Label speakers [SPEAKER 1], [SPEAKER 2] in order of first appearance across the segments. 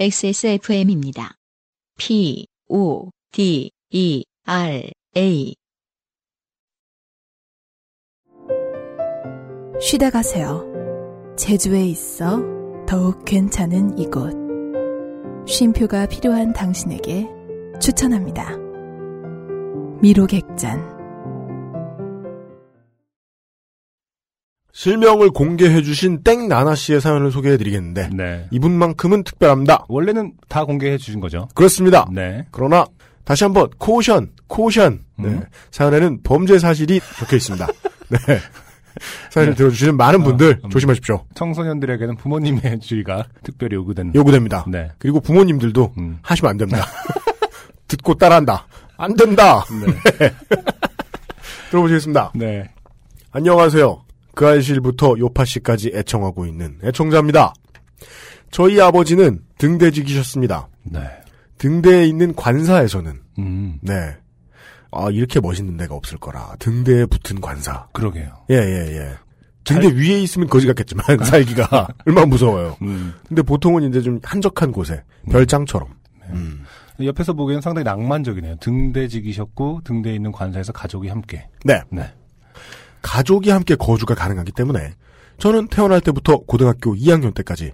[SPEAKER 1] XSFM입니다. P, O, D, E, R, A.
[SPEAKER 2] 쉬다 가세요. 제주에 있어 더욱 괜찮은 이곳. 쉼표가 필요한 당신에게 추천합니다. 미로객잔.
[SPEAKER 3] 실명을 공개해주신 땡나나 씨의 사연을 소개해드리겠는데
[SPEAKER 4] 네.
[SPEAKER 3] 이분만큼은 특별합니다.
[SPEAKER 4] 원래는 다 공개해 주신 거죠.
[SPEAKER 3] 그렇습니다.
[SPEAKER 4] 네.
[SPEAKER 3] 그러나 다시 한번 코션, 코션. 네.
[SPEAKER 4] 음.
[SPEAKER 3] 사연에는 범죄 사실이 적혀 있습니다. 네. 사연을
[SPEAKER 4] 네.
[SPEAKER 3] 들어주시는 많은 분들
[SPEAKER 4] 음.
[SPEAKER 3] 조심하십시오.
[SPEAKER 4] 청소년들에게는 부모님의 주의가 특별히 요구되는.
[SPEAKER 3] 요구됩니다.
[SPEAKER 4] 네.
[SPEAKER 3] 그리고 부모님들도
[SPEAKER 4] 음.
[SPEAKER 3] 하시면 안 됩니다. 듣고 따라한다. 안 된다.
[SPEAKER 4] 네.
[SPEAKER 3] 들어보시겠습니다.
[SPEAKER 4] 네.
[SPEAKER 3] 안녕하세요. 그 알실부터 요파 씨까지 애청하고 있는 애청자입니다. 저희 아버지는 등대직이셨습니다.
[SPEAKER 4] 네.
[SPEAKER 3] 등대에 있는 관사에서는
[SPEAKER 4] 음.
[SPEAKER 3] 네. 아 이렇게 멋있는 데가 없을 거라. 등대에 붙은 관사.
[SPEAKER 4] 그러게요.
[SPEAKER 3] 예예 예. 등대 위에 있으면 거지 같겠지만 살기가 얼마나 무서워요.
[SPEAKER 4] 음.
[SPEAKER 3] 근데 보통은 이제 좀 한적한 곳에 별장처럼. 음.
[SPEAKER 4] 옆에서 보기에는 상당히 낭만적이네요. 등대직이셨고 등대에 있는 관사에서 가족이 함께.
[SPEAKER 3] 네.
[SPEAKER 4] 네.
[SPEAKER 3] 가족이 함께 거주가 가능하기 때문에 저는 태어날 때부터 고등학교 2학년 때까지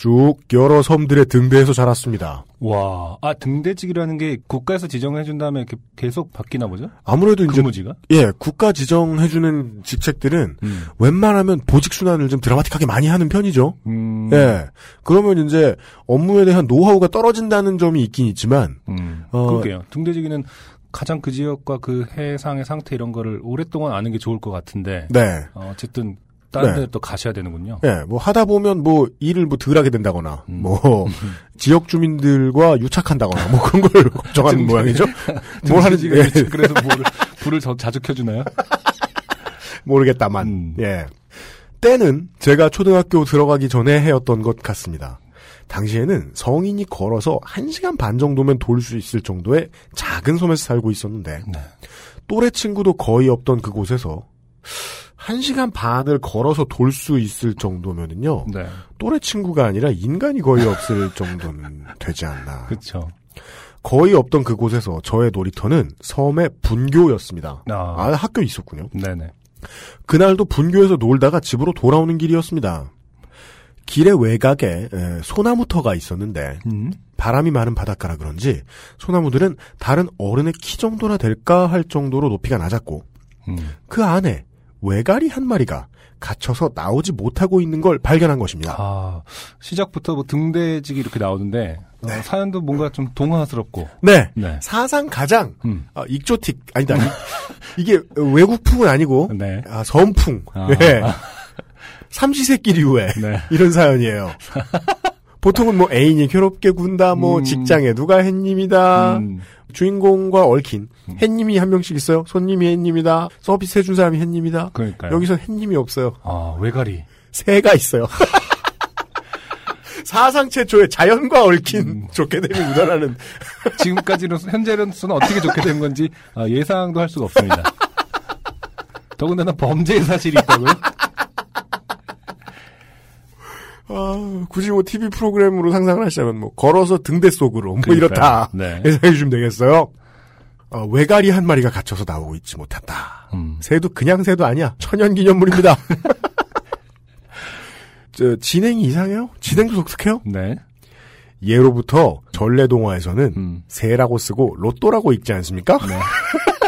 [SPEAKER 3] 쭉 여러 섬들의 등대에서 자랐습니다.
[SPEAKER 4] 와, 아 등대직이라는 게 국가에서 지정해 준 다음에 계속 바뀌나 보죠?
[SPEAKER 3] 아무래도 이제
[SPEAKER 4] 근무지가?
[SPEAKER 3] 예 국가 지정해 주는 직책들은
[SPEAKER 4] 음.
[SPEAKER 3] 웬만하면 보직 순환을 좀 드라마틱하게 많이 하는 편이죠.
[SPEAKER 4] 음.
[SPEAKER 3] 예 그러면 이제 업무에 대한 노하우가 떨어진다는 점이 있긴 있지만
[SPEAKER 4] 음.
[SPEAKER 3] 어,
[SPEAKER 4] 그러게요. 등대직이는 가장 그 지역과 그 해상의 상태 이런 거를 오랫동안 아는 게 좋을 것 같은데
[SPEAKER 3] 네.
[SPEAKER 4] 어, 어쨌든 다른
[SPEAKER 3] 네.
[SPEAKER 4] 데또 가셔야 되는군요.
[SPEAKER 3] 예, 뭐 하다 보면 뭐 일을 뭐 덜하게 된다거나
[SPEAKER 4] 음.
[SPEAKER 3] 뭐 지역 주민들과 유착한다거나 뭐 그런 걸 걱정하는 모양이죠. 뭘 하는지 예,
[SPEAKER 4] 그래서 뭐를 불을 더 자주 켜주나요?
[SPEAKER 3] 모르겠다만
[SPEAKER 4] 음.
[SPEAKER 3] 예 때는 제가 초등학교 들어가기 전에 해였던 것 같습니다. 당시에는 성인이 걸어서 1시간 반 정도면 돌 수 있을 정도의 작은 섬에서 살고 있었는데
[SPEAKER 4] 네.
[SPEAKER 3] 또래 친구도 거의 없던 그곳에서 1시간 반을 걸어서 돌 수 있을 정도면은요.
[SPEAKER 4] 네.
[SPEAKER 3] 또래 친구가 아니라 인간이 거의 없을 정도는 되지 않나.
[SPEAKER 4] 그렇죠.
[SPEAKER 3] 거의 없던 그곳에서 저의 놀이터는 섬의 분교였습니다.
[SPEAKER 4] 아.
[SPEAKER 3] 아, 학교 있었군요.
[SPEAKER 4] 네네.
[SPEAKER 3] 그날도 분교에서 놀다가 집으로 돌아오는 길이었습니다. 길의 외곽에 에, 소나무터가 있었는데
[SPEAKER 4] 음.
[SPEAKER 3] 바람이 많은 바닷가라 그런지 소나무들은 다른 어른의 키 정도나 될까 할 정도로 높이가 낮았고
[SPEAKER 4] 음.
[SPEAKER 3] 그 안에 외가리 한 마리가 갇혀서 나오지 못하고 있는 걸 발견한 것입니다.
[SPEAKER 4] 아, 시작부터 뭐 등대직이 이렇게 나오는데 어,
[SPEAKER 3] 네.
[SPEAKER 4] 사연도 뭔가 좀 동화스럽고.
[SPEAKER 3] 네.
[SPEAKER 4] 네.
[SPEAKER 3] 사상 가장
[SPEAKER 4] 음.
[SPEAKER 3] 아, 익조틱 아니다. 이, 게 외국풍은 아니고
[SPEAKER 4] 네.
[SPEAKER 3] 아, 섬풍.
[SPEAKER 4] 아.
[SPEAKER 3] 네. 삼시세끼리후에
[SPEAKER 4] 네.
[SPEAKER 3] 이런 사연이에요. 보통은 뭐 애인이 괴롭게 군다, 뭐
[SPEAKER 4] 음.
[SPEAKER 3] 직장에 누가 햇님이다,
[SPEAKER 4] 음.
[SPEAKER 3] 주인공과 얽힌 햇님이 한 명씩 있어요. 손님이 햇님이다, 서비스 해준 사람이 햇님이다.
[SPEAKER 4] 그러니까요.
[SPEAKER 3] 여기서 햇님이 없어요.
[SPEAKER 4] 아, 외가리.
[SPEAKER 3] 새가 있어요. 사상 최초의 자연과 얽힌
[SPEAKER 4] 음.
[SPEAKER 3] 좋게 되면 묻어나는
[SPEAKER 4] 지금까지는 현재로서는 어떻게 좋게 된 건지 아, 예상도 할 수가 없습니다. 더군다나 범죄의 사실이 있다고요?
[SPEAKER 3] 아, 굳이 뭐 TV 프로그램으로 상상을 하시자면 뭐 걸어서 등대 속으로 뭐
[SPEAKER 4] 그러니까요.
[SPEAKER 3] 이렇다
[SPEAKER 4] 네.
[SPEAKER 3] 예상해 주시면 되겠어요. 어, 외가리 한 마리가 갇혀서 나오고 있지 못한다.
[SPEAKER 4] 음.
[SPEAKER 3] 새도 그냥 새도 아니야. 천연기념물입니다. 저, 진행이 이상해요? 진행도 독특해요?
[SPEAKER 4] 네.
[SPEAKER 3] 예로부터 전래동화에서는
[SPEAKER 4] 음.
[SPEAKER 3] 새라고 쓰고 로또라고 읽지 않습니까?
[SPEAKER 4] 네.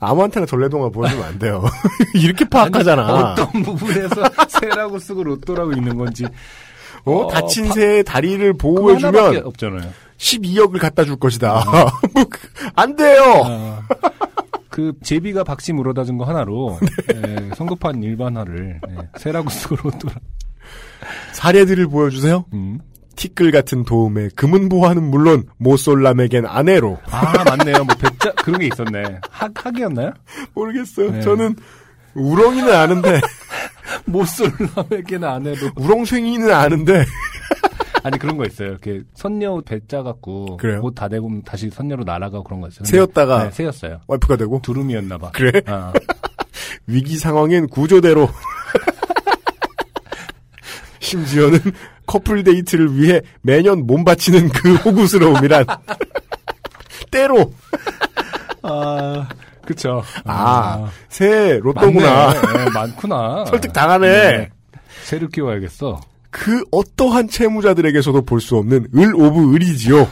[SPEAKER 3] 아무한테나 전래동화 보여주면 안 돼요. 이렇게 파악하잖아.
[SPEAKER 4] 어떤 부분에서 새라고 쓰고 로또라고 읽는 건지
[SPEAKER 3] 어,
[SPEAKER 4] 어,
[SPEAKER 3] 다친
[SPEAKER 4] 파-
[SPEAKER 3] 새의 다리를 보호해주면
[SPEAKER 4] 없잖아요.
[SPEAKER 3] 12억을 갖다 줄 것이다. 뭐 그- 안 돼요.
[SPEAKER 4] 아, 그 제비가 박씨 물어다 준 거 하나로 예, 성급한 일반화를 예, 새라고 쓰고 로또라.
[SPEAKER 3] 사례들을 보여주세요.
[SPEAKER 4] 음.
[SPEAKER 3] 티끌 같은 도움에 금은보화는 물론 모쏠람에겐 아내로
[SPEAKER 4] 아 맞네요. 뭐 백자 그런 게 있었네. 학 학이었나요?
[SPEAKER 3] 모르겠어요.
[SPEAKER 4] 네.
[SPEAKER 3] 저는 우렁이는 아는데
[SPEAKER 4] 모쏠남에게는 아내로.
[SPEAKER 3] 우렁생이는 아는데
[SPEAKER 4] 아니 그런 거 있어요. 이렇게 선녀 배짜 갖고? 옷다 되고 다시 선녀로 날아가고 그런 거 있어요.
[SPEAKER 3] 새였다가
[SPEAKER 4] 네, 새였어요.
[SPEAKER 3] 와이프가 되고
[SPEAKER 4] 두루미였나 봐.
[SPEAKER 3] 그래
[SPEAKER 4] 아,
[SPEAKER 3] 위기 상황엔 구조대로 심지어는 커플 데이트를 위해 매년 몸 바치는 그 호구스러움이란 때로
[SPEAKER 4] 아, 그쵸.
[SPEAKER 3] 아, 새 로또구나.
[SPEAKER 4] 네, 많구나.
[SPEAKER 3] 설득 당하네.
[SPEAKER 4] 네. 새를 키워야겠어.
[SPEAKER 3] 그 어떠한 채무자들에게서도 볼 수 없는 을 of 을이지요.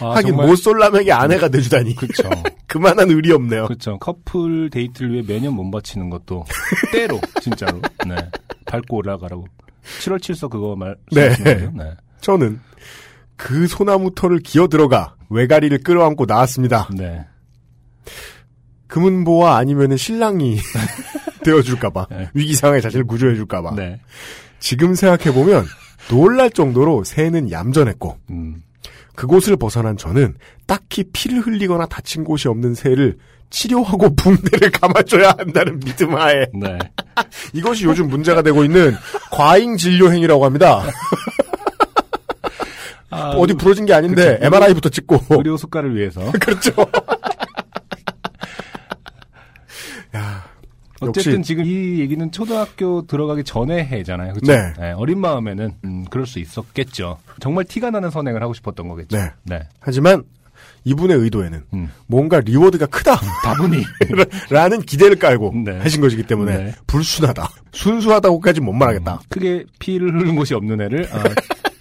[SPEAKER 4] 아,
[SPEAKER 3] 하긴
[SPEAKER 4] 정말-
[SPEAKER 3] 모쏠남에게 아내가 내주다니.
[SPEAKER 4] 그쵸.
[SPEAKER 3] 그만한 을이 없네요.
[SPEAKER 4] 그렇죠. 커플 데이트를 위해 매년 몸 바치는 것도 때로 진짜로 네. 밟고 올라가라고. 7월 7서 그거 말.
[SPEAKER 3] 네.
[SPEAKER 4] 네.
[SPEAKER 3] 저는 그 소나무 털을 기어 들어가 외가리를 끌어안고 나왔습니다.
[SPEAKER 4] 네.
[SPEAKER 3] 금은보와 아니면은 신랑이 되어줄까봐
[SPEAKER 4] 네.
[SPEAKER 3] 위기 상황에 자신을 구조해줄까봐.
[SPEAKER 4] 네.
[SPEAKER 3] 지금 생각해 보면 놀랄 정도로 새는 얌전했고
[SPEAKER 4] 음.
[SPEAKER 3] 그곳을 벗어난 저는 딱히 피를 흘리거나 다친 곳이 없는 새를 치료하고 붕대를 감아줘야 한다는 믿음 하에
[SPEAKER 4] 네.
[SPEAKER 3] 이것이 요즘 문제가 되고 있는 과잉 진료 행위라고 합니다.
[SPEAKER 4] 아,
[SPEAKER 3] 어디 부러진 게 아닌데
[SPEAKER 4] 그쵸.
[SPEAKER 3] MRI부터 찍고
[SPEAKER 4] 의료 수가를 위해서.
[SPEAKER 3] 그렇죠.
[SPEAKER 4] 어쨌든 지금 이 얘기는 초등학교 들어가기 전에 해잖아요. 그렇죠?
[SPEAKER 3] 네.
[SPEAKER 4] 어린 마음에는 음, 그럴 수 있었겠죠. 정말 티가 나는 선행을 하고 싶었던 거겠죠.
[SPEAKER 3] 네.
[SPEAKER 4] 네.
[SPEAKER 3] 하지만 이분의 의도에는
[SPEAKER 4] 음.
[SPEAKER 3] 뭔가 리워드가 크다.
[SPEAKER 4] 다분히
[SPEAKER 3] 라는 기대를 깔고
[SPEAKER 4] 네.
[SPEAKER 3] 하신 것이기 때문에
[SPEAKER 4] 네.
[SPEAKER 3] 불순하다. 순수하다고까지 못 말하겠다.
[SPEAKER 4] 크게 피를 흐른 곳이 없는 애를 아,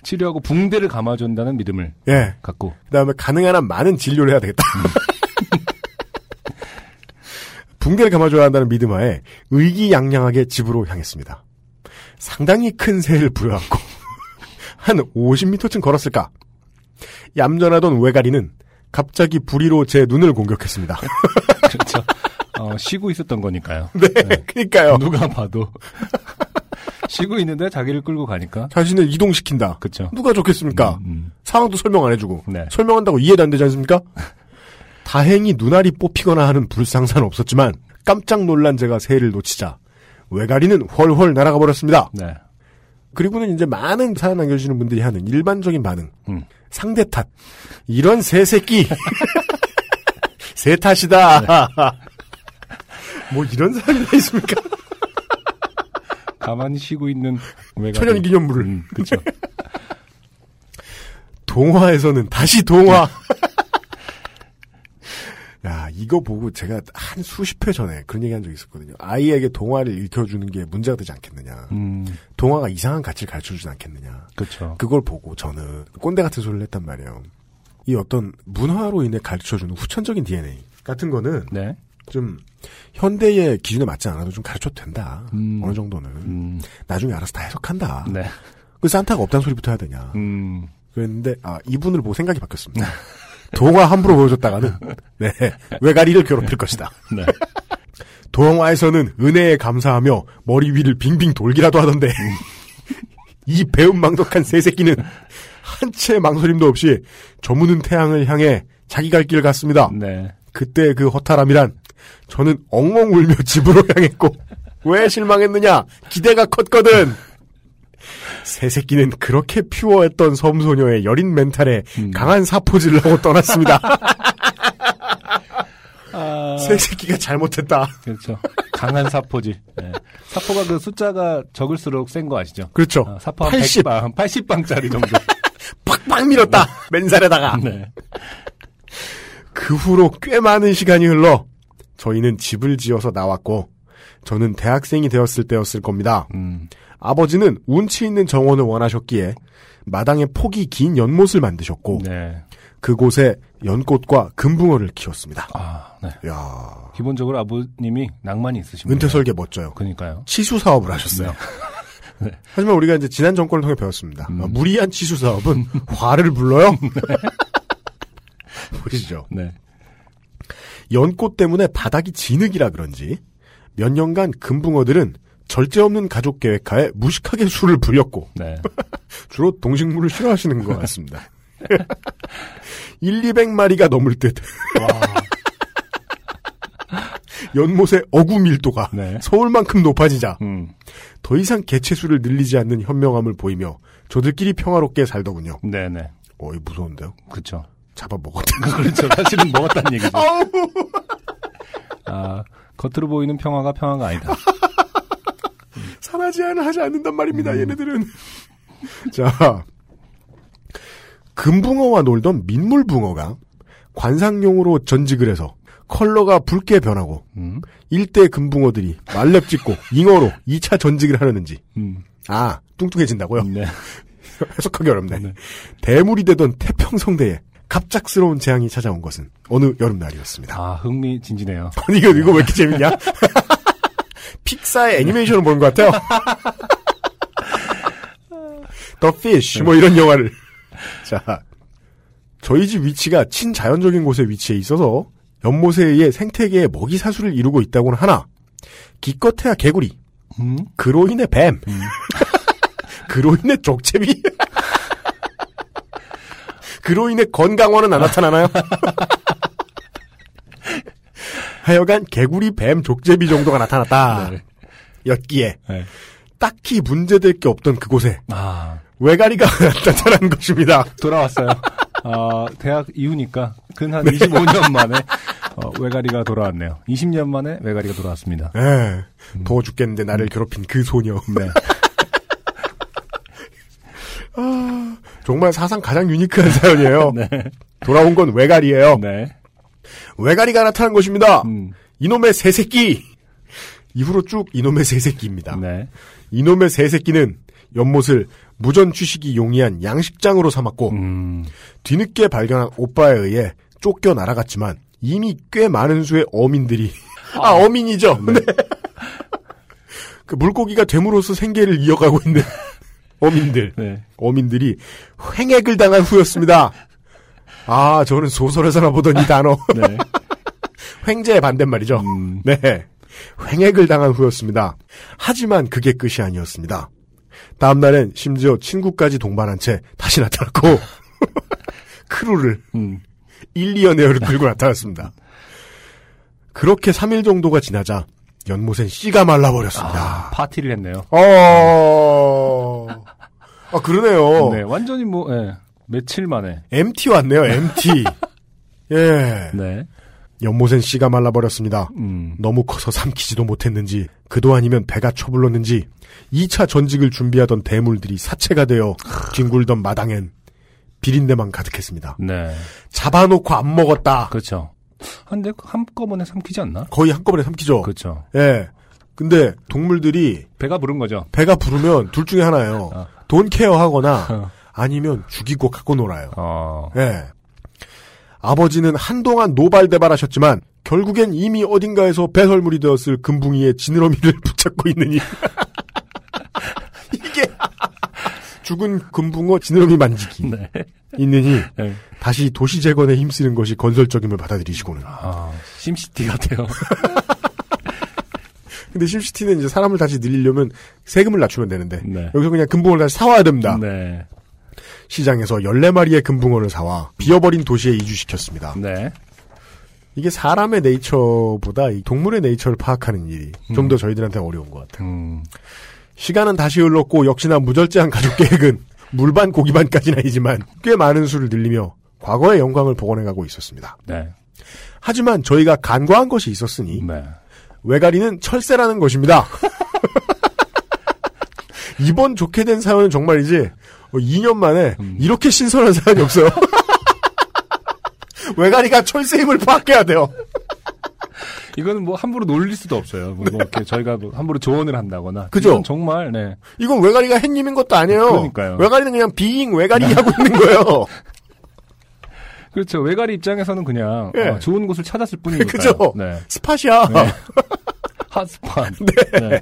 [SPEAKER 4] 치료하고 붕대를 감아준다는 믿음을
[SPEAKER 3] 예.
[SPEAKER 4] 갖고
[SPEAKER 3] 그 다음에 가능한 한 많은 진료를 해야 되겠다. 붕대를 감아줘야 한다는 믿음 하에 의기양양하게 집으로 향했습니다. 상당히 큰 새를 부려안고 한 50m쯤 걸었을까. 얌전하던 외가리는 갑자기 부리로 제 눈을 공격했습니다.
[SPEAKER 4] 그렇죠. 어, 쉬고 있었던 거니까요.
[SPEAKER 3] 네, 그니까요.
[SPEAKER 4] 누가 봐도 쉬고 있는데 자기를 끌고 가니까
[SPEAKER 3] 자신을 이동시킨다.
[SPEAKER 4] 그렇죠.
[SPEAKER 3] 누가 좋겠습니까?
[SPEAKER 4] 음, 음.
[SPEAKER 3] 상황도 설명 안 해주고
[SPEAKER 4] 네.
[SPEAKER 3] 설명한다고 이해도 안 되지 않습니까? 다행히 눈알이 뽑히거나 하는 불상사는 없었지만 깜짝 놀란 제가 새를 놓치자 외가리는 훨훨 날아가 버렸습니다.
[SPEAKER 4] 네.
[SPEAKER 3] 그리고는 이제 많은 사연 남겨주시는 분들이 하는 일반적인 반응
[SPEAKER 4] 음.
[SPEAKER 3] 상대 탓 이런 새 새끼 새 탓이다. 뭐 이런 사람이 다 있습니까?
[SPEAKER 4] 가만히 쉬고 있는 외가
[SPEAKER 3] 천연 기념물을
[SPEAKER 4] 음, 그렇죠.
[SPEAKER 3] 동화에서는 다시 동화. 야, 이거 보고 제가 한 수십 회 전에 그런 얘기 한 적이 있었거든요. 아이에게 동화를 읽혀주는 게 문제가 되지 않겠느냐.
[SPEAKER 4] 음,
[SPEAKER 3] 동화가 이상한 가치를 가르쳐 주지 않겠느냐.
[SPEAKER 4] 그렇죠.
[SPEAKER 3] 그걸 보고 저는 꼰대 같은 소리를 했단 말이에요. 이 어떤 문화로 인해 가르쳐 주는 후천적인 DNA 같은 거는
[SPEAKER 4] 네.
[SPEAKER 3] 좀 현대의 기준에 맞지 않아도 좀 가르쳐도 된다.
[SPEAKER 4] 음.
[SPEAKER 3] 어느 정도는.
[SPEAKER 4] 음,
[SPEAKER 3] 나중에 알아서 다 해석한다.
[SPEAKER 4] 네.
[SPEAKER 3] 그 산타가 없다는 소리부터 해야 되냐.
[SPEAKER 4] 음,
[SPEAKER 3] 그랬는데 아 이분을 보고 생각이 바뀌었습니다. 동화 함부로 보여줬다가는 네 외가리를 괴롭힐 것이다.
[SPEAKER 4] 네.
[SPEAKER 3] 동화에서는 은혜에 감사하며 머리 위를 빙빙 돌기라도 하던데 이 배은망덕한 새 새끼는 한 채 망설임도 없이 저무는 태양을 향해 자기 갈 길을 갔습니다.
[SPEAKER 4] 네.
[SPEAKER 3] 그때 그 허탈함이란 저는 엉엉 울며 집으로 향했고 왜 실망했느냐 기대가 컸거든 새 새끼는 그렇게 퓨어했던 섬소녀의 여린 멘탈에
[SPEAKER 4] 음.
[SPEAKER 3] 강한 사포질을 하고 떠났습니다
[SPEAKER 4] 아,
[SPEAKER 3] 새 새끼가 잘못했다
[SPEAKER 4] 그렇죠. 강한 사포질. 네. 사포가 그 숫자가 적을수록 센 거 아시죠?
[SPEAKER 3] 그렇죠
[SPEAKER 4] 아, 사포 한
[SPEAKER 3] 80.
[SPEAKER 4] 100방, 80방짜리 정도.
[SPEAKER 3] 팍팍 밀었다 맨살에다가
[SPEAKER 4] 네.
[SPEAKER 3] 그 후로 꽤 많은 시간이 흘러 저희는 집을 지어서 나왔고 저는 대학생이 되었을 때였을 겁니다
[SPEAKER 4] 음,
[SPEAKER 3] 아버지는 운치 있는 정원을 원하셨기에 마당에 폭이 긴 연못을 만드셨고
[SPEAKER 4] 네.
[SPEAKER 3] 그곳에 연꽃과 금붕어를 키웠습니다.
[SPEAKER 4] 아, 네.
[SPEAKER 3] 야
[SPEAKER 4] 기본적으로 아버님이 낭만이 있으십니다.
[SPEAKER 3] 은퇴 설계 멋져요.
[SPEAKER 4] 그러니까요.
[SPEAKER 3] 치수 사업을 하셨어요.
[SPEAKER 4] 네.
[SPEAKER 3] 하지만 우리가 이제 지난 정권을 통해 배웠습니다.
[SPEAKER 4] 음.
[SPEAKER 3] 아, 무리한 치수 사업은 화를 불러요. 보시죠.
[SPEAKER 4] 네.
[SPEAKER 3] 연꽃 때문에 바닥이 진흙이라 그런지 몇 년간 금붕어들은 절제 없는 가족 계획하에 무식하게 술을 불렸고
[SPEAKER 4] 네.
[SPEAKER 3] 주로 동식물을 싫어하시는 것 같습니다. 1, 200마리가 넘을 듯
[SPEAKER 4] 와.
[SPEAKER 3] 연못의 어구 밀도가
[SPEAKER 4] 네.
[SPEAKER 3] 서울만큼 높아지자
[SPEAKER 4] 음,
[SPEAKER 3] 더 이상 개체수를 늘리지 않는 현명함을 보이며 저들끼리 평화롭게 살더군요.
[SPEAKER 4] 네네.
[SPEAKER 3] 어이 무서운데요?
[SPEAKER 4] 그렇죠.
[SPEAKER 3] 잡아 먹었다.
[SPEAKER 4] 그렇죠. 사실은 먹었다는 얘기죠. 아, 겉으로 보이는 평화가 평화가 아니다.
[SPEAKER 3] 제한을 하지 않는단 말입니다. 얘네들은. 자, 금붕어와 놀던 민물붕어가 관상용으로 전직을 해서 컬러가 붉게 변하고
[SPEAKER 4] 음.
[SPEAKER 3] 일대 금붕어들이 말렙 찍고 잉어로 2차 전직을 하려는지
[SPEAKER 4] 음.
[SPEAKER 3] 아 뚱뚱해진다고요?
[SPEAKER 4] 네.
[SPEAKER 3] 해석하기 어렵네.
[SPEAKER 4] 네.
[SPEAKER 3] 대물이 되던 태평성대에 갑작스러운 재앙이 찾아온 것은 어느 여름날이었습니다.
[SPEAKER 4] 아, 흥미진진해요.
[SPEAKER 3] 아니, 이거, 이거 왜 이렇게 재밌냐? 픽사의 애니메이션을 보는 것 같아요. 더 피쉬, 뭐 이런 영화를. 자, 저희 집 위치가 친자연적인 곳에 위치해 있어서 연못에 의해 생태계의 먹이 사수를 이루고 있다고는 하나, 기껏해야 개구리,
[SPEAKER 4] 음.
[SPEAKER 3] 그로 인해 뱀, 그로 인해 족제비, 그로 인해 건강원은 안 나타나나요? 하여간 개구리, 뱀, 족제비 정도가 나타났다.
[SPEAKER 4] 네.
[SPEAKER 3] 였기에
[SPEAKER 4] 네.
[SPEAKER 3] 딱히 문제될 게 없던 그곳에
[SPEAKER 4] 아,
[SPEAKER 3] 외가리가 나타난 것입니다.
[SPEAKER 4] 돌아왔어요. 아, 대학 이후니까 근 한 25년 만에 어, 외가리가 돌아왔네요. 20년 만에 외가리가 돌아왔습니다.
[SPEAKER 3] 에, 더워 죽겠는데 나를 괴롭힌 그 소녀.
[SPEAKER 4] 네.
[SPEAKER 3] 정말 사상 가장 유니크한 사연이에요.
[SPEAKER 4] 네.
[SPEAKER 3] 돌아온 건 외가리예요.
[SPEAKER 4] 네.
[SPEAKER 3] 외가리가 나타난 것입니다.
[SPEAKER 4] 음.
[SPEAKER 3] 이놈의 새 새끼. 이후로 쭉 이놈의 새 새끼입니다.
[SPEAKER 4] 네.
[SPEAKER 3] 이놈의 새 새끼는 연못을 무전 취식이 용이한 양식장으로 삼았고
[SPEAKER 4] 음.
[SPEAKER 3] 뒤늦게 발견한 오빠에 의해 쫓겨 날아갔지만 이미 꽤 많은 수의 어민들이 아, 어민이죠. 네. 그 물고기가 됨으로써 생계를 이어가고 있는 어민들
[SPEAKER 4] 네.
[SPEAKER 3] 어민들이 횡액을 당한 후였습니다. 아 저는 소설에서나 보던 이 단어
[SPEAKER 4] 네.
[SPEAKER 3] 횡재의 반대말이죠.
[SPEAKER 4] 음.
[SPEAKER 3] 네. 횡액을 당한 후였습니다. 하지만 그게 끝이 아니었습니다. 다음 날엔 심지어 친구까지 동반한 채 다시 나타났고, 크루를
[SPEAKER 4] 음.
[SPEAKER 3] 1, 2연 에어를 끌고 나타났습니다. 그렇게 3일 정도가 지나자 연못엔 씨가 말라버렸습니다.
[SPEAKER 4] 아, 파티를 했네요.
[SPEAKER 3] 어, 아, 그러네요.
[SPEAKER 4] 네, 완전히 뭐, 예, 며칠 만에.
[SPEAKER 3] MT 왔네요, MT. 예.
[SPEAKER 4] 네.
[SPEAKER 3] 연못엔 씨가 말라버렸습니다.
[SPEAKER 4] 음.
[SPEAKER 3] 너무 커서 삼키지도 못했는지 그도 아니면 배가 초불렀는지 2차 전직을 준비하던 대물들이 사체가 되어 뒹굴던 마당엔 비린내만 가득했습니다.
[SPEAKER 4] 네.
[SPEAKER 3] 잡아놓고 안 먹었다.
[SPEAKER 4] 그렇죠. 한데 한꺼번에 삼키지 않나?
[SPEAKER 3] 거의 한꺼번에 삼키죠.
[SPEAKER 4] 그렇죠.
[SPEAKER 3] 예. 근데 동물들이
[SPEAKER 4] 배가 부른 거죠.
[SPEAKER 3] 배가 부르면 둘 중에 하나예요.
[SPEAKER 4] 어.
[SPEAKER 3] 돈 케어 하거나
[SPEAKER 4] 어.
[SPEAKER 3] 아니면 죽이고 갖고 놀아요.
[SPEAKER 4] 어.
[SPEAKER 3] 예. 아버지는 한동안 노발대발하셨지만 결국엔 이미 어딘가에서 배설물이 되었을 금붕이의 지느러미를 붙잡고 있느니 이게 죽은 금붕어 지느러미 만지기
[SPEAKER 4] 네.
[SPEAKER 3] 있느니
[SPEAKER 4] 네.
[SPEAKER 3] 다시 도시 재건에 힘쓰는 것이 건설적임을 받아들이시고는
[SPEAKER 4] 아, 심시티 같아요.
[SPEAKER 3] 근데 심시티는 이제 사람을 다시 늘리려면 세금을 낮추면 되는데
[SPEAKER 4] 네.
[SPEAKER 3] 여기서 그냥 금붕어를 다시 사와야 됩니다.
[SPEAKER 4] 네.
[SPEAKER 3] 시장에서 14마리의 금붕어를 사와 비어버린 도시에 이주시켰습니다.
[SPEAKER 4] 네.
[SPEAKER 3] 이게 사람의 네이처보다 이 동물의 네이처를 파악하는 일이 좀더 저희들한테 어려운 것 같아요.
[SPEAKER 4] 음.
[SPEAKER 3] 시간은 다시 흘렀고 역시나 무절제한 가족 계획은 물반 고기반까지는 아니지만 꽤 많은 수를 늘리며 과거의 영광을 복원해가고 있었습니다.
[SPEAKER 4] 네.
[SPEAKER 3] 하지만 저희가 간과한 것이 있었으니
[SPEAKER 4] 네.
[SPEAKER 3] 외가리는 철새라는 것입니다. 이번 좋게 된 사연은 정말이지 2년 만에
[SPEAKER 4] 음.
[SPEAKER 3] 이렇게 신선한 사연이 없어요. 외가리가 철새임을 파악해야 돼요.
[SPEAKER 4] 이거는 뭐 함부로 놀릴 수도 없어요. 뭐 이렇게 저희가 뭐 함부로 조언을 한다거나.
[SPEAKER 3] 그죠?
[SPEAKER 4] 정말 네.
[SPEAKER 3] 이건 외가리가 햇님인 것도 아니에요.
[SPEAKER 4] 그러니까요.
[SPEAKER 3] 외가리는 그냥 비잉 외가리 하고 있는 거예요.
[SPEAKER 4] 그렇죠. 외가리 입장에서는 그냥
[SPEAKER 3] 예.
[SPEAKER 4] 어, 좋은 곳을 찾았을 뿐이니까요.
[SPEAKER 3] 그죠?
[SPEAKER 4] 네.
[SPEAKER 3] 스팟이야.
[SPEAKER 4] 네. 핫스팟. 네.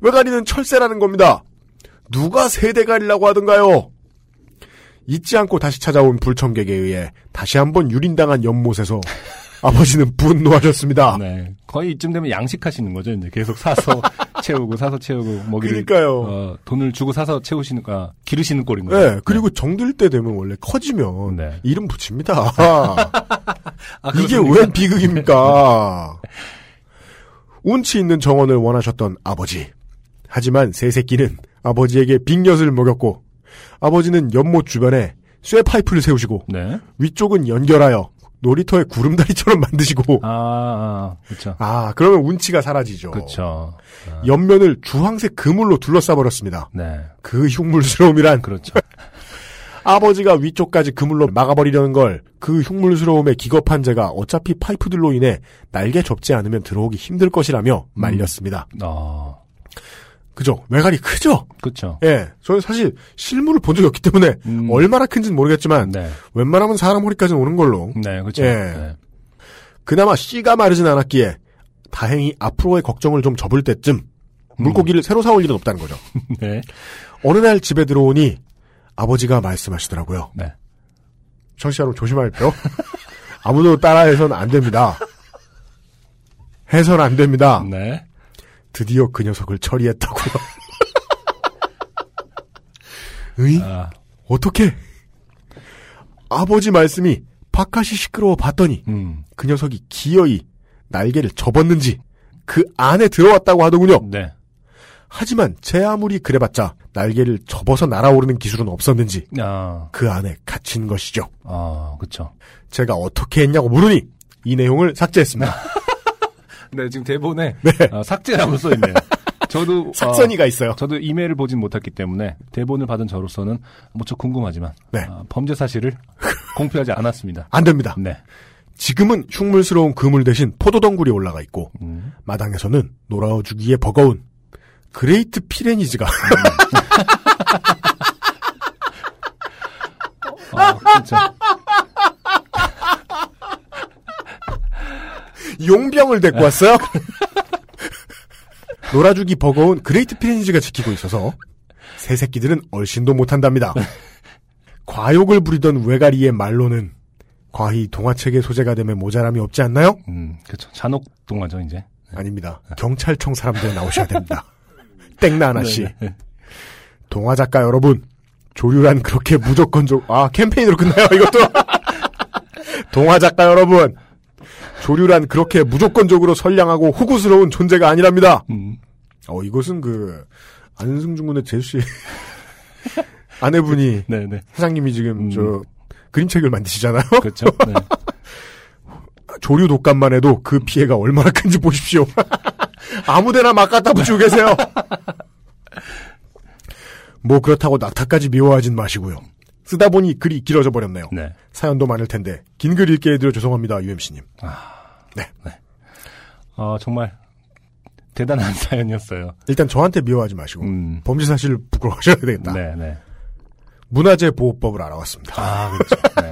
[SPEAKER 3] 외가리는 철새라는 겁니다. 누가 세대 가리라고 하던가요? 잊지 않고 다시 찾아온 불청객에 의해 다시 한번 유린당한 연못에서 아버지는 분노하셨습니다.
[SPEAKER 4] 네. 거의 이쯤 되면 양식하시는 거죠. 이제 계속 사서 채우고 사서 채우고 먹이를
[SPEAKER 3] 그러니까요.
[SPEAKER 4] 어, 돈을 주고 사서 채우시는 아, 기르시는 꼴인 거죠.
[SPEAKER 3] 네, 그리고 정들 때 되면 원래 커지면
[SPEAKER 4] 네.
[SPEAKER 3] 이름 붙입니다.
[SPEAKER 4] 아,
[SPEAKER 3] 이게? 웬 비극입니까? 운치 있는 정원을 원하셨던 아버지. 하지만 새 새끼는 아버지에게 빅엿을 먹였고 아버지는 연못 주변에 쇠 파이프를 세우시고
[SPEAKER 4] 네.
[SPEAKER 3] 위쪽은 연결하여 놀이터에 구름다리처럼 만드시고
[SPEAKER 4] 아, 아 그렇죠.
[SPEAKER 3] 아 그러면 운치가 사라지죠.
[SPEAKER 4] 그렇죠. 아,
[SPEAKER 3] 옆면을 주황색 그물로 둘러싸 버렸습니다.
[SPEAKER 4] 네,
[SPEAKER 3] 그 흉물스러움이란
[SPEAKER 4] 그렇죠.
[SPEAKER 3] 아버지가 위쪽까지 그물로 막아버리려는 걸 그 흉물스러움에 기겁한 제가 어차피 파이프들로 인해 날개 접지 않으면 들어오기 힘들 것이라며 말렸습니다.
[SPEAKER 4] 어,
[SPEAKER 3] 그죠? 외갈이 크죠?
[SPEAKER 4] 그렇죠.
[SPEAKER 3] 예. 저는 사실 실물을 본 적이 없기 때문에
[SPEAKER 4] 음.
[SPEAKER 3] 얼마나 큰지는 모르겠지만
[SPEAKER 4] 네,
[SPEAKER 3] 웬만하면 사람 허리까지는 오는 걸로
[SPEAKER 4] 네, 그렇죠.
[SPEAKER 3] 예.
[SPEAKER 4] 네.
[SPEAKER 3] 그나마 씨가 마르진 않았기에 다행히 앞으로의 걱정을 좀 접을 때쯤 물고기를 새로 사올 일은 없다는 거죠.
[SPEAKER 4] 네,
[SPEAKER 3] 어느 날 집에 들어오니 아버지가 말씀하시더라고요.
[SPEAKER 4] 네.
[SPEAKER 3] 청취자 여러분 조심하십시오. 아무도 따라해서는 안 됩니다. 해서는 안 됩니다.
[SPEAKER 4] 네.
[SPEAKER 3] 드디어 그 녀석을 처리했다고요. 의?
[SPEAKER 4] 아,
[SPEAKER 3] 어떻게? 아버지 말씀이 바깥이 시끄러워 봤더니
[SPEAKER 4] 음,
[SPEAKER 3] 그 녀석이 기어이 날개를 접었는지 그 안에 들어왔다고 하더군요.
[SPEAKER 4] 네.
[SPEAKER 3] 하지만 제 아무리 그래봤자 날개를 접어서 날아오르는 기술은 없었는지
[SPEAKER 4] 아,
[SPEAKER 3] 그 안에 갇힌 것이죠.
[SPEAKER 4] 아, 그렇죠.
[SPEAKER 3] 제가 어떻게 했냐고 물으니 이 내용을 삭제했습니다.
[SPEAKER 4] 네, 지금 대본에
[SPEAKER 3] 네.
[SPEAKER 4] 아, 삭제라고 써 있네요. 저도
[SPEAKER 3] 삭선이가
[SPEAKER 4] 어,
[SPEAKER 3] 있어요.
[SPEAKER 4] 저도 이메일을 보진 못했기 때문에 대본을 받은 저로서는 무척 궁금하지만
[SPEAKER 3] 네.
[SPEAKER 4] 아, 범죄 사실을 공표하지 않았습니다.
[SPEAKER 3] 안 됩니다.
[SPEAKER 4] 네.
[SPEAKER 3] 지금은 흉물스러운 그물 대신 포도덩굴이 올라가 있고
[SPEAKER 4] 음.
[SPEAKER 3] 마당에서는 놀아 주기에 버거운 그레이트 피레니즈가
[SPEAKER 4] 아, 그렇
[SPEAKER 3] 용병을 데리고 왔어요. 놀아주기 버거운 그레이트 피레니즈가 지키고 있어서 새 새끼들은 얼씬도 못한답니다. 과욕을 부리던 외가리의 말로는 과히 동화책의 소재가 되면 모자람이 없지 않나요?
[SPEAKER 4] 음, 그렇죠. 잔혹 동화죠, 이제.
[SPEAKER 3] 아닙니다. 경찰청 사람들 나오셔야 됩니다. 땡나 씨.
[SPEAKER 4] 네, 네.
[SPEAKER 3] 동화 작가 여러분, 조류란 그렇게 무조건적, 아, 캠페인으로 끝나요, 이것도. 동화 작가 여러분, 조류란 그렇게 무조건적으로 선량하고 후구스러운 존재가 아니랍니다.
[SPEAKER 4] 음,
[SPEAKER 3] 어, 이것은 그, 안승준 군의 제수씨 아내분이,
[SPEAKER 4] 네, 네.
[SPEAKER 3] 사장님이 지금
[SPEAKER 4] 음.
[SPEAKER 3] 저, 그림책을 만드시잖아요?
[SPEAKER 4] 그렇죠. 네.
[SPEAKER 3] 조류 독감만 해도 그 피해가 얼마나 큰지 보십시오. 아무데나 막 갖다 붙이고 계세요. 뭐 그렇다고 낙타까지 미워하진 마시고요. 쓰다 보니 글이 길어져 버렸네요.
[SPEAKER 4] 네.
[SPEAKER 3] 사연도 많을 텐데 긴 글 읽게 해드려 죄송합니다, UMC님.
[SPEAKER 4] 어, 정말 대단한 사연이었어요.
[SPEAKER 3] 일단 저한테 미워하지 마시고
[SPEAKER 4] 음.
[SPEAKER 3] 범죄 사실을 부끄러워하셔야 되겠다.
[SPEAKER 4] 네, 네.
[SPEAKER 3] 문화재 보호법을 알아왔습니다.
[SPEAKER 4] 아, 그렇죠. 네.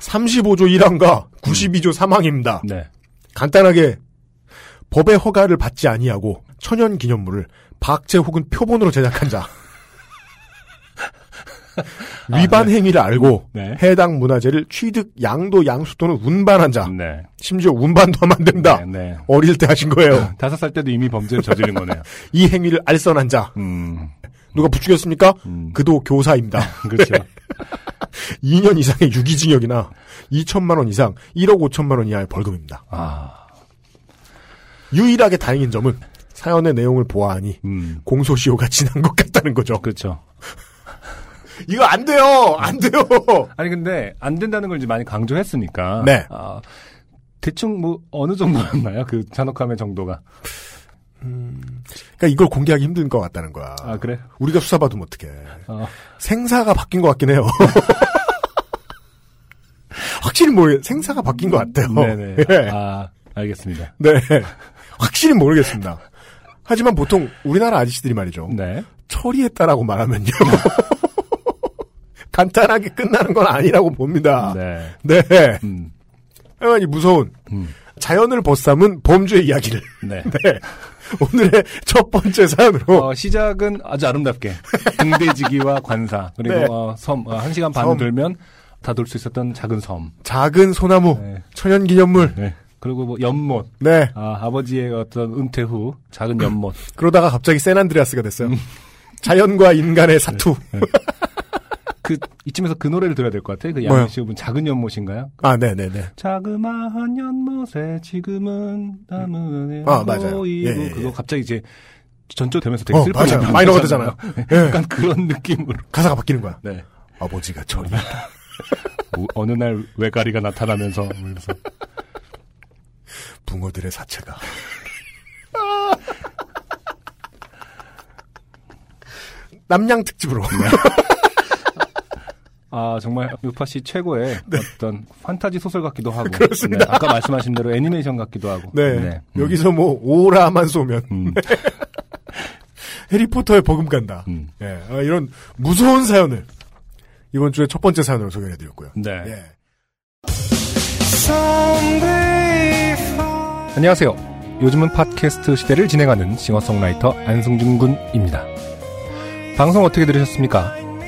[SPEAKER 3] 35조 1항과 92조 3항입니다.
[SPEAKER 4] 네.
[SPEAKER 3] 간단하게 법의 허가를 받지 아니하고 천연 기념물을 박제 혹은 표본으로 제작한 자 위반 행위를 알고
[SPEAKER 4] 네.
[SPEAKER 3] 해당 문화재를 취득, 양도, 양수 또는 운반한 자
[SPEAKER 4] 네.
[SPEAKER 3] 심지어 운반도 하면 안 된다.
[SPEAKER 4] 네, 네.
[SPEAKER 3] 어릴 때 하신 거예요.
[SPEAKER 4] 다섯 살 때도 이미 범죄를 저지른 거네요.
[SPEAKER 3] 이 행위를 알선한 자
[SPEAKER 4] 음,
[SPEAKER 3] 누가 부추겼습니까?
[SPEAKER 4] 음.
[SPEAKER 3] 그도 교사입니다.
[SPEAKER 4] 그렇죠.
[SPEAKER 3] 2년 이상의 유기징역이나 2천만 원 이상 1억 5천만 원 이하의 벌금입니다.
[SPEAKER 4] 아,
[SPEAKER 3] 유일하게 다행인 점은 사연의 내용을 보아하니
[SPEAKER 4] 음,
[SPEAKER 3] 공소시효가 지난 것 같다는 거죠.
[SPEAKER 4] 그렇죠.
[SPEAKER 3] 이거 안 돼요! 안 돼요!
[SPEAKER 4] 아니 근데 안 된다는 걸 이제 많이 강조했으니까.
[SPEAKER 3] 네.
[SPEAKER 4] 아, 대충 뭐 어느 정도였나요? 그 잔혹함의 정도가.
[SPEAKER 3] 그러니까 이걸 공개하기 힘든 것 같다는 거야.
[SPEAKER 4] 아 그래?
[SPEAKER 3] 우리가 수사받으면 어떡해.
[SPEAKER 4] 어,
[SPEAKER 3] 생사가 바뀐 것 같긴 해요. 확실히 모르 생사가 바뀐 것 같아요.
[SPEAKER 4] 네네.
[SPEAKER 3] 예.
[SPEAKER 4] 아 알겠습니다.
[SPEAKER 3] 네. 확실히 모르겠습니다. 하지만 보통 우리나라 아저씨들이 말이죠.
[SPEAKER 4] 네.
[SPEAKER 3] 처리했다라고 말하면요. 간단하게 끝나는 건 아니라고 봅니다.
[SPEAKER 4] 네.
[SPEAKER 3] 네.
[SPEAKER 4] 음,
[SPEAKER 3] 이 무서운
[SPEAKER 4] 음,
[SPEAKER 3] 자연을 벗삼은 범죄 이야기를.
[SPEAKER 4] 네.
[SPEAKER 3] 네. 오늘의 첫 번째 사연으로
[SPEAKER 4] 어, 시작은 아주 아름답게 등대지기와 관사 그리고
[SPEAKER 3] 네.
[SPEAKER 4] 어, 섬, 어, 한 시간 반
[SPEAKER 3] 섬.
[SPEAKER 4] 돌면 다 돌 수 있었던 작은 섬.
[SPEAKER 3] 작은 소나무,
[SPEAKER 4] 네.
[SPEAKER 3] 천연 기념물.
[SPEAKER 4] 네. 그리고 뭐 연못.
[SPEAKER 3] 네.
[SPEAKER 4] 아, 아버지의 어떤 은퇴 후 작은 연못.
[SPEAKER 3] 그러다가 갑자기 샌안드레아스가 됐어요. 자연과 인간의 사투.
[SPEAKER 4] 그 이쯤에서 그 노래를 들어야 될 것 같아요. 그? 양희씨 분 작은 연못인가요?
[SPEAKER 3] 아, 네 네 네.
[SPEAKER 4] 자그마한 연못에 지금은 나무에
[SPEAKER 3] 아, 맞아요. 예, 예, 예.
[SPEAKER 4] 그거 갑자기 이제 전조되면서 되게
[SPEAKER 3] 어,
[SPEAKER 4] 슬픈
[SPEAKER 3] 맞아요. 마이너가 되잖아요. 예.
[SPEAKER 4] 약간 그런 느낌으로.
[SPEAKER 3] 가사가 바뀌는 거야.
[SPEAKER 4] 네.
[SPEAKER 3] 아버지가.
[SPEAKER 4] 우- 어느 날 외가리가 나타나면서 뭐 이러면서
[SPEAKER 3] 붕어들의 사체가. 남양 특집으로.
[SPEAKER 4] 아 정말 유파 씨 최고의 어떤 판타지 소설 같기도 하고
[SPEAKER 3] 네. 그렇습니다.
[SPEAKER 4] 네, 아까 말씀하신 대로 애니메이션 같기도 하고
[SPEAKER 3] 네.
[SPEAKER 4] 음.
[SPEAKER 3] 여기서 뭐 오라만 쏘면
[SPEAKER 4] 음,
[SPEAKER 3] 해리포터의 버금간다.
[SPEAKER 4] 음.
[SPEAKER 3] 예, 아, 이런 무서운 사연을 이번 주에 첫 번째 사연으로 소개해드렸고요.
[SPEAKER 4] 네.
[SPEAKER 3] 예.
[SPEAKER 4] 안녕하세요. 요즘은 팟캐스트 시대를 진행하는 싱어송라이터 안승준 군입니다. 방송 어떻게 들으셨습니까?